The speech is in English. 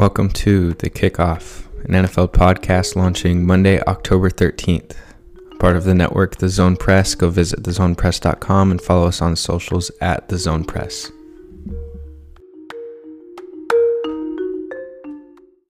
Welcome to The Kickoff, an NFL podcast launching Monday, October 13th. Part of the network, The Zone Press. Go visit thezonepress.com and follow us on socials at The Zone Press.